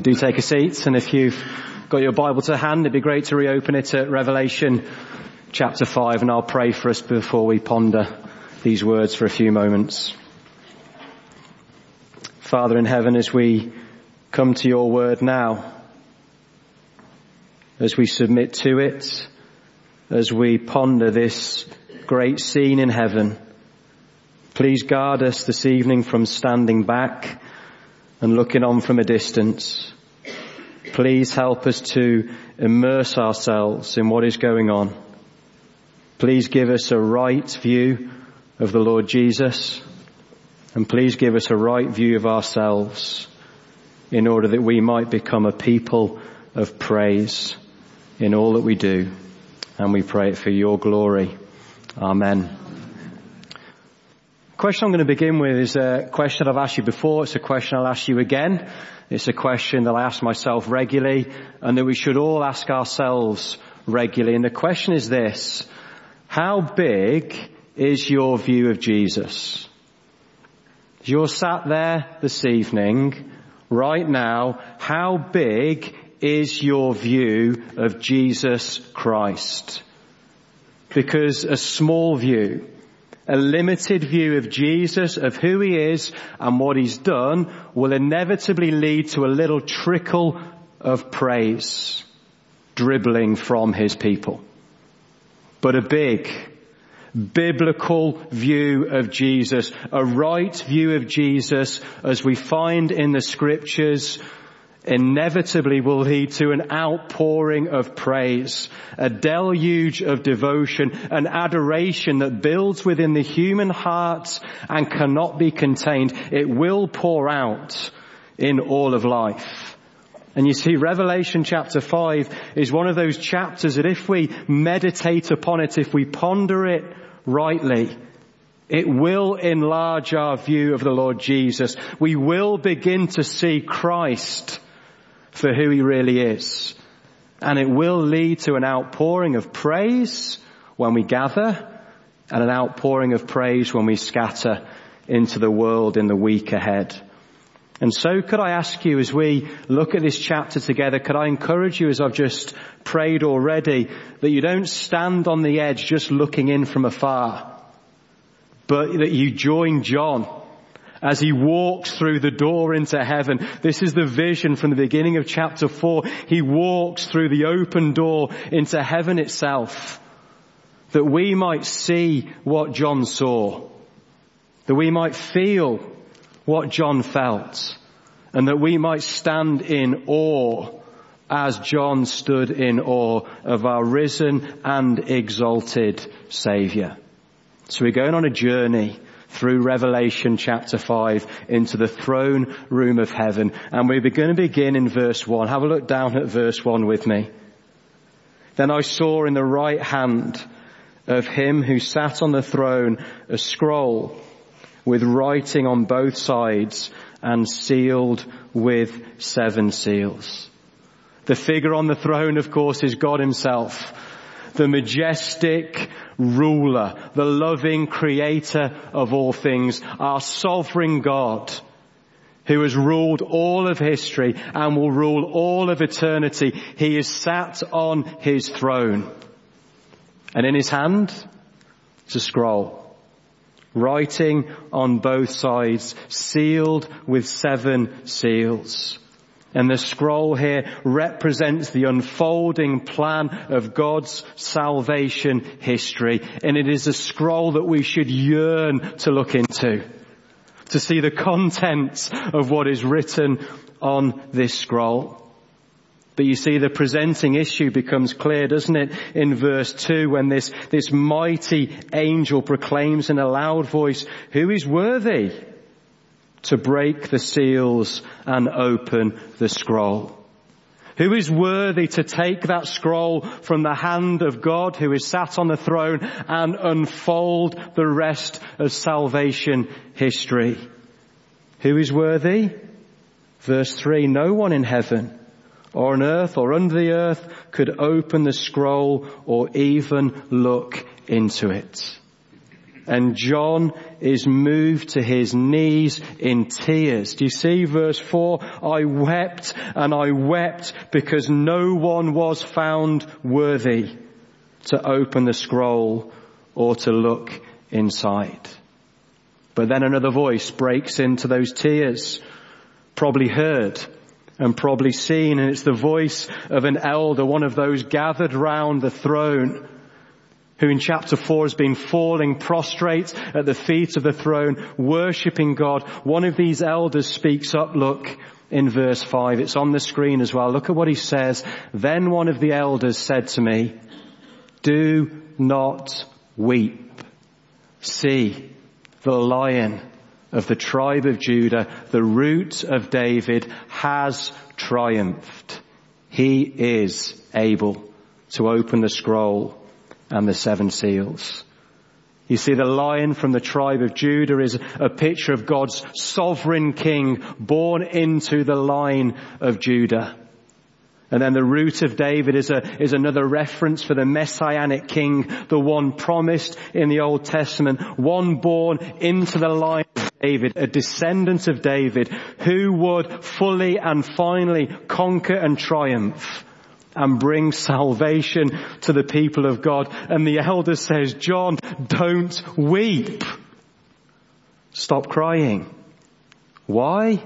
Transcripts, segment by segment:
Do take a seat, and if you've got your Bible to hand, it'd be great to reopen it at Revelation chapter 5, and I'll pray for us before we ponder these words for a few moments. Father in heaven, as we come to your word now, as we submit to it, as we ponder this great scene in heaven, please guard us this evening from standing back and looking on from a distance. Please help us to immerse ourselves in what is going on. Please give us a right view of the Lord Jesus and please give us a right view of ourselves in order that we might become a people of praise in all that we do. And we pray it for your glory. Amen question I'm going to begin with is a question I've asked you before. It's a question I'll ask you again. It's a question that I ask myself regularly and that we should all ask ourselves regularly. And the question is this. How big is your view of Jesus? You're sat there this evening, right now, how big is your view of Jesus Christ? Because a small view a limited view of Jesus, of who he is and what he's done will inevitably lead to a little trickle of praise dribbling from his people. But a big, biblical view of Jesus, a right view of Jesus as we find in the scriptures inevitably will lead to an outpouring of praise, a deluge of devotion, an adoration that builds within the human heart and cannot be contained. It will pour out in all of life. And you see, Revelation chapter 5 is one of those chapters that if we meditate upon it, if we ponder it rightly, it will enlarge our view of the Lord Jesus. We will begin to see Christ for who he really is. And it will lead to an outpouring of praise when we gather and an outpouring of praise when we scatter into the world in the week ahead. And so could I ask you as we look at this chapter together, could I encourage you as I've just prayed already that you don't stand on the edge just looking in from afar, but that you join John as he walks through the door into heaven. This is the vision from the beginning of chapter four. He walks through the open door into heaven itself that we might see what John saw, that we might feel what John felt, and that we might stand in awe as John stood in awe of our risen and exalted Saviour. So we're going on a journey through Revelation chapter 5 into the throne room of heaven. And we're going to begin in verse 1. Have a look down at verse 1 with me. Then I saw in the right hand of him who sat on the throne a scroll with writing on both sides and sealed with seven seals. The figure on the throne, of course, is God himself the majestic ruler, the loving creator of all things, our sovereign God, who has ruled all of history and will rule all of eternity. He is sat on his throne. And in his hand is a scroll, writing on both sides, sealed with seven seals. And the scroll here represents the unfolding plan of God's salvation history. And it is a scroll that we should yearn to look into. To see the contents of what is written on this scroll. But you see the presenting issue becomes clear, doesn't it, in verse 2 when this, this mighty angel proclaims in a loud voice, who is worthy to break the seals and open the scroll. Who is worthy to take that scroll from the hand of God who is sat on the throne and unfold the rest of salvation history? Who is worthy? Verse 3, no one in heaven or on earth or under the earth could open the scroll or even look into it. And John is moved to his knees in tears. Do you see verse 4? I wept and I wept because no one was found worthy to open the scroll or to look inside. But then another voice breaks into those tears, probably heard and probably seen, and it's the voice of an elder, one of those gathered round the throne, who in chapter 4 has been falling prostrate at the feet of the throne, worshipping God. One of these elders speaks up, look, in verse 5. It's on the screen as well. Look at what he says. Then one of the elders said to me, do not weep. See, the lion of the tribe of Judah, the root of David, has triumphed. He is able to open the scroll and the seven seals. You see, the lion from the tribe of Judah is a picture of God's sovereign king born into the line of Judah. And then the root of David is a, is another reference for the messianic king, the one promised in the Old Testament, one born into the line of David, a descendant of David, who would fully and finally conquer and triumph and bring salvation to the people of God. And the elder says, John, don't weep. Stop crying. Why?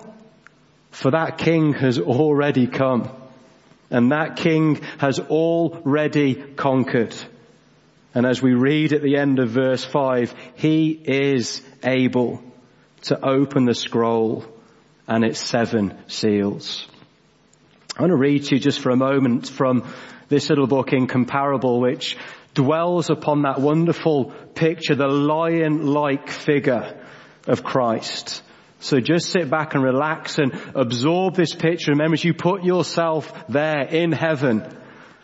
For that king has already come. And that king has already conquered. And as we read at the end of verse 5, he is able to open the scroll and its seven seals. I want to read to you just for a moment from this little book Incomparable which dwells upon that wonderful picture, the lion-like figure of Christ. So just sit back and relax and absorb this picture. Remember, as you put yourself there in heaven,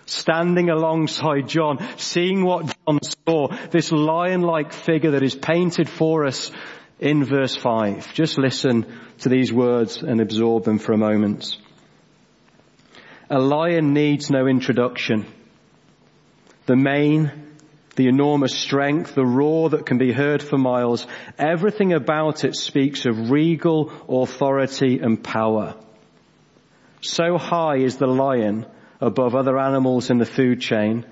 standing alongside John, seeing what John saw, this lion-like figure that is painted for us in verse 5. Just listen to these words and absorb them for a moment. A lion needs no introduction. The mane, the enormous strength, the roar that can be heard for miles, everything about it speaks of regal authority and power. So high is the lion above other animals in the food chain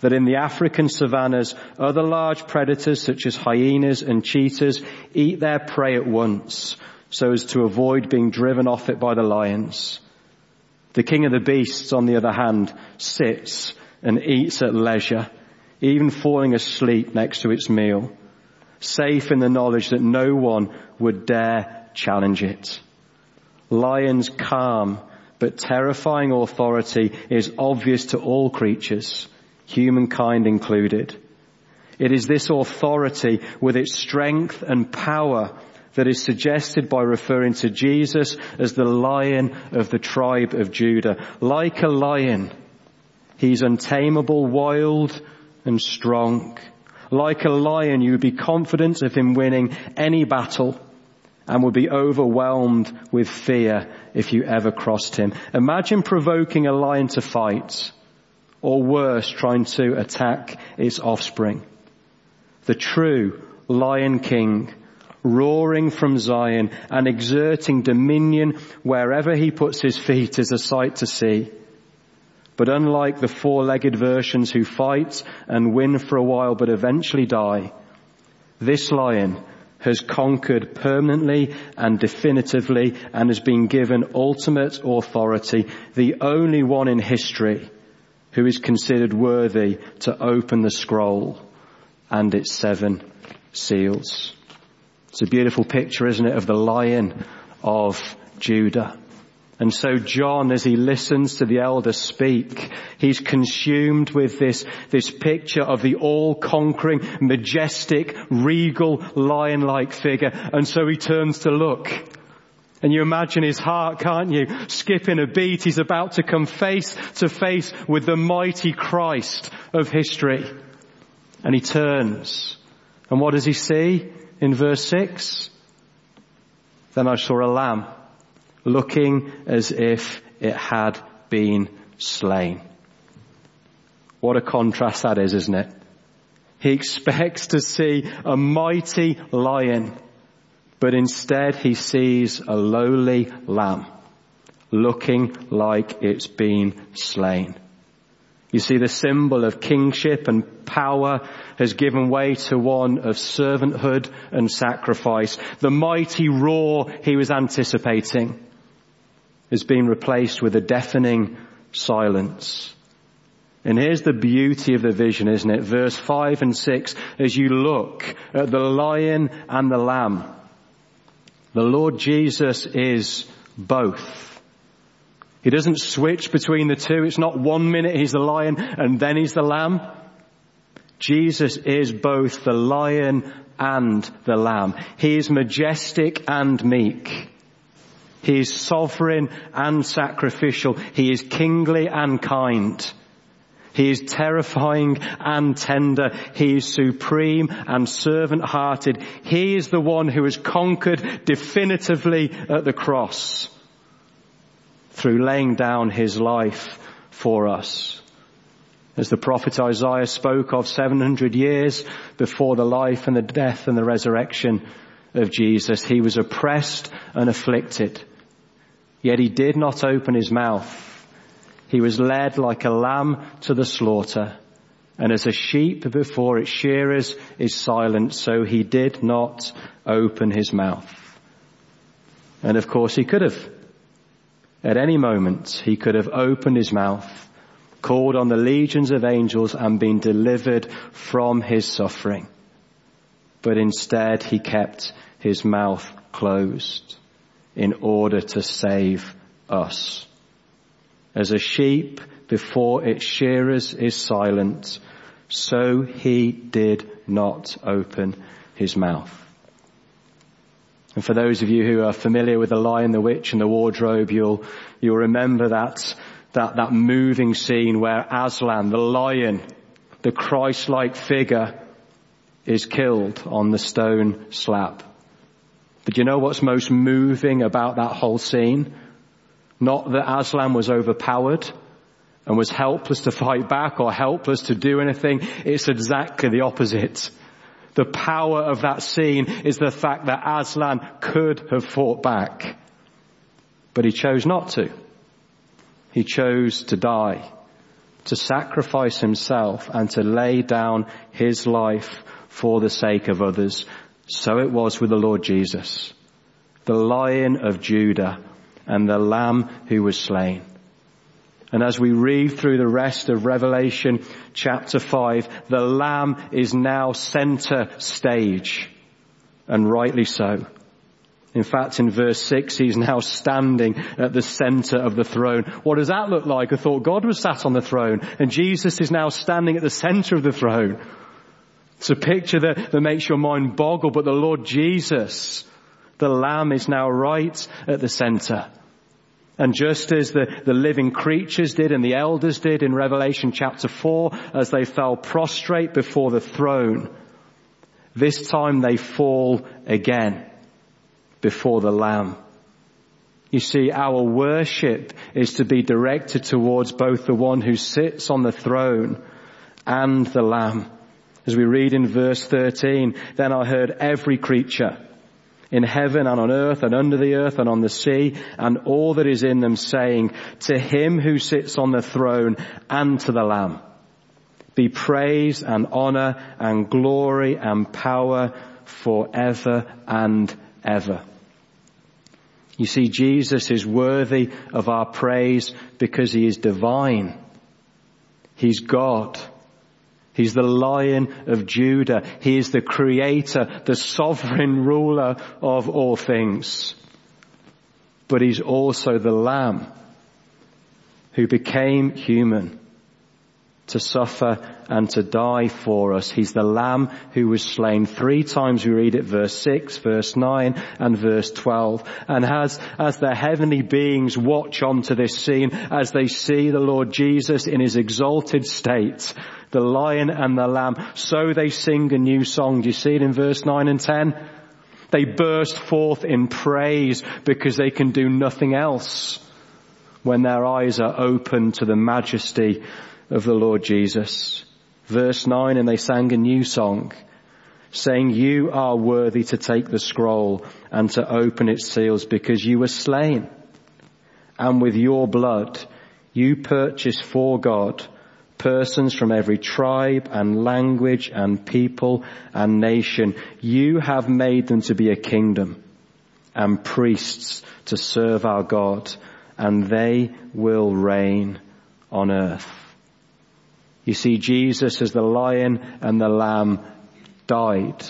that in the African savannas, other large predators such as hyenas and cheetahs eat their prey at once so as to avoid being driven off it by the lions. The king of the beasts, on the other hand, sits and eats at leisure, even falling asleep next to its meal, safe in the knowledge that no one would dare challenge it. Lion's calm but terrifying authority is obvious to all creatures, humankind included. It is this authority with its strength and power that is suggested by referring to Jesus as the lion of the tribe of Judah. Like a lion, he's untamable, wild and strong. Like a lion, you would be confident of him winning any battle and would be overwhelmed with fear if you ever crossed him. Imagine provoking a lion to fight or worse, trying to attack its offspring. The true lion king roaring from Zion and exerting dominion wherever he puts his feet is a sight to see. But unlike the four-legged versions who fight and win for a while but eventually die, this lion has conquered permanently and definitively and has been given ultimate authority, the only one in history who is considered worthy to open the scroll and its seven seals. It's a beautiful picture, isn't it, of the lion of Judah. And so John, as he listens to the elder speak, he's consumed with this, this picture of the all-conquering, majestic, regal, lion-like figure. And so he turns to look. And you imagine his heart, can't you? Skipping a beat, he's about to come face to face with the mighty Christ of history. And he turns. And what does he see? In verse 6. Then I saw a lamb looking as if it had been slain. What a contrast that is, isn't it? He expects to see a mighty lion, but instead he sees a lowly lamb looking like it's been slain. You see, the symbol of kingship and power has given way to one of servanthood and sacrifice. The mighty roar he was anticipating has been replaced with a deafening silence. And here's the beauty of the vision, isn't it? Verse 5 and 6, as you look at the lion and the lamb, the Lord Jesus is both. He doesn't switch between the two. It's not one minute he's the lion and then he's the lamb. Jesus is both the lion and the lamb. He is majestic and meek. He is sovereign and sacrificial. He is kingly and kind. He is terrifying and tender. He is supreme and servant hearted. He is the one who has conquered definitively at the cross through laying down his life for us. As the prophet Isaiah spoke of 700 years before the life and the death and the resurrection of Jesus, he was oppressed and afflicted. Yet he did not open his mouth. He was led like a lamb to the slaughter. And as a sheep before its shearers is silent, so he did not open his mouth. And of course he could have. At any moment, he could have opened his mouth, called on the legions of angels and been delivered from his suffering. But instead, he kept his mouth closed in order to save us. As a sheep before its shearers is silent, so he did not open his mouth. And for those of you who are familiar with the lion, the witch and the wardrobe, you'll, you'll remember that, that, that moving scene where Aslan, the lion, the Christ-like figure, is killed on the stone slab. But you know what's most moving about that whole scene? Not that Aslan was overpowered and was helpless to fight back or helpless to do anything. It's exactly the opposite. The power of that scene is the fact that Aslan could have fought back, but he chose not to. He chose to die, to sacrifice himself and to lay down his life for the sake of others. So it was with the Lord Jesus, the lion of Judah and the lamb who was slain. And as we read through the rest of Revelation chapter 5, the Lamb is now center stage. And rightly so. In fact, in verse 6, he's now standing at the center of the throne. What does that look like? I thought God was sat on the throne and Jesus is now standing at the center of the throne. It's a picture that, that makes your mind boggle, but the Lord Jesus, the Lamb is now right at the center. And just as the, the living creatures did and the elders did in Revelation chapter 4, as they fell prostrate before the throne, this time they fall again before the Lamb. You see, our worship is to be directed towards both the one who sits on the throne and the Lamb. As we read in verse 13, then I heard every creature in heaven and on earth and under the earth and on the sea and all that is in them saying to him who sits on the throne and to the lamb be praise and honor and glory and power forever and ever. You see, Jesus is worthy of our praise because he is divine. He's God. He's the lion of Judah. He is the creator, the sovereign ruler of all things. But he's also the lamb who became human to suffer and to die for us. He's the lamb who was slain. Three times we read it, verse 6, verse 9, and verse 12. And as, as the heavenly beings watch onto this scene, as they see the Lord Jesus in his exalted state, the lion and the lamb. So they sing a new song. Do you see it in verse 9 and 10? They burst forth in praise because they can do nothing else when their eyes are open to the majesty of the Lord Jesus. Verse 9, and they sang a new song, saying, You are worthy to take the scroll and to open its seals because you were slain. And with your blood, you purchased for God persons from every tribe and language and people and nation. You have made them to be a kingdom and priests to serve our God and they will reign on earth. You see, Jesus as the lion and the lamb died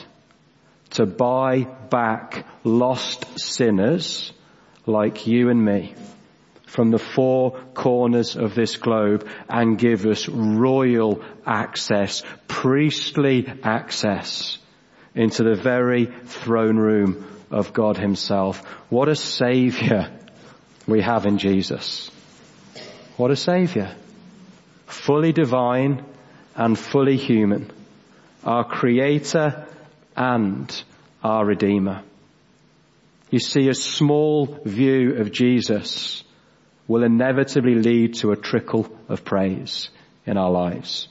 to buy back lost sinners like you and me from the four corners of this globe and give us royal access, priestly access into the very throne room of God himself. What a savior we have in Jesus. What a savior. Fully divine and fully human. Our creator and our redeemer. You see a small view of Jesus will inevitably lead to a trickle of praise in our lives.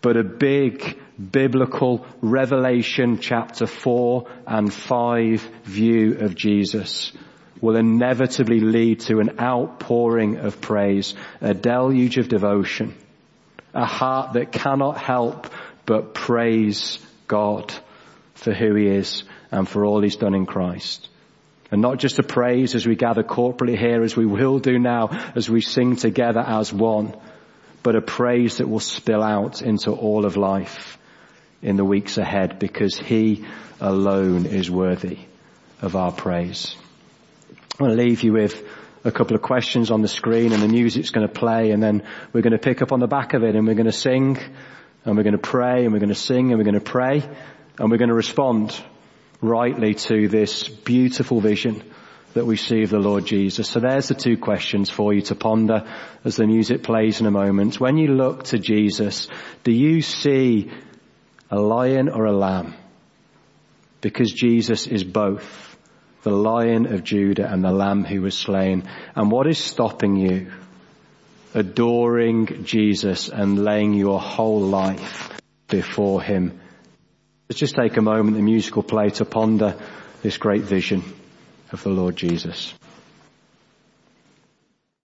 But a big biblical Revelation chapter 4 and 5 view of Jesus will inevitably lead to an outpouring of praise, a deluge of devotion, a heart that cannot help but praise God for who he is and for all he's done in Christ. And not just a praise as we gather corporately here as we will do now as we sing together as one, but a praise that will spill out into all of life in the weeks ahead because he alone is worthy of our praise. I want to leave you with a couple of questions on the screen and the music's going to play and then we're going to pick up on the back of it and we're going to sing and we're going to pray and we're going to sing and we're going to pray and we're going to respond rightly to this beautiful vision that we see of the Lord Jesus. So there's the two questions for you to ponder as the music plays in a moment. When you look to Jesus, do you see a lion or a lamb? Because Jesus is both the lion of Judah and the lamb who was slain. And what is stopping you adoring Jesus and laying your whole life before him Let's just take a moment, the musical play, to ponder this great vision of the Lord Jesus.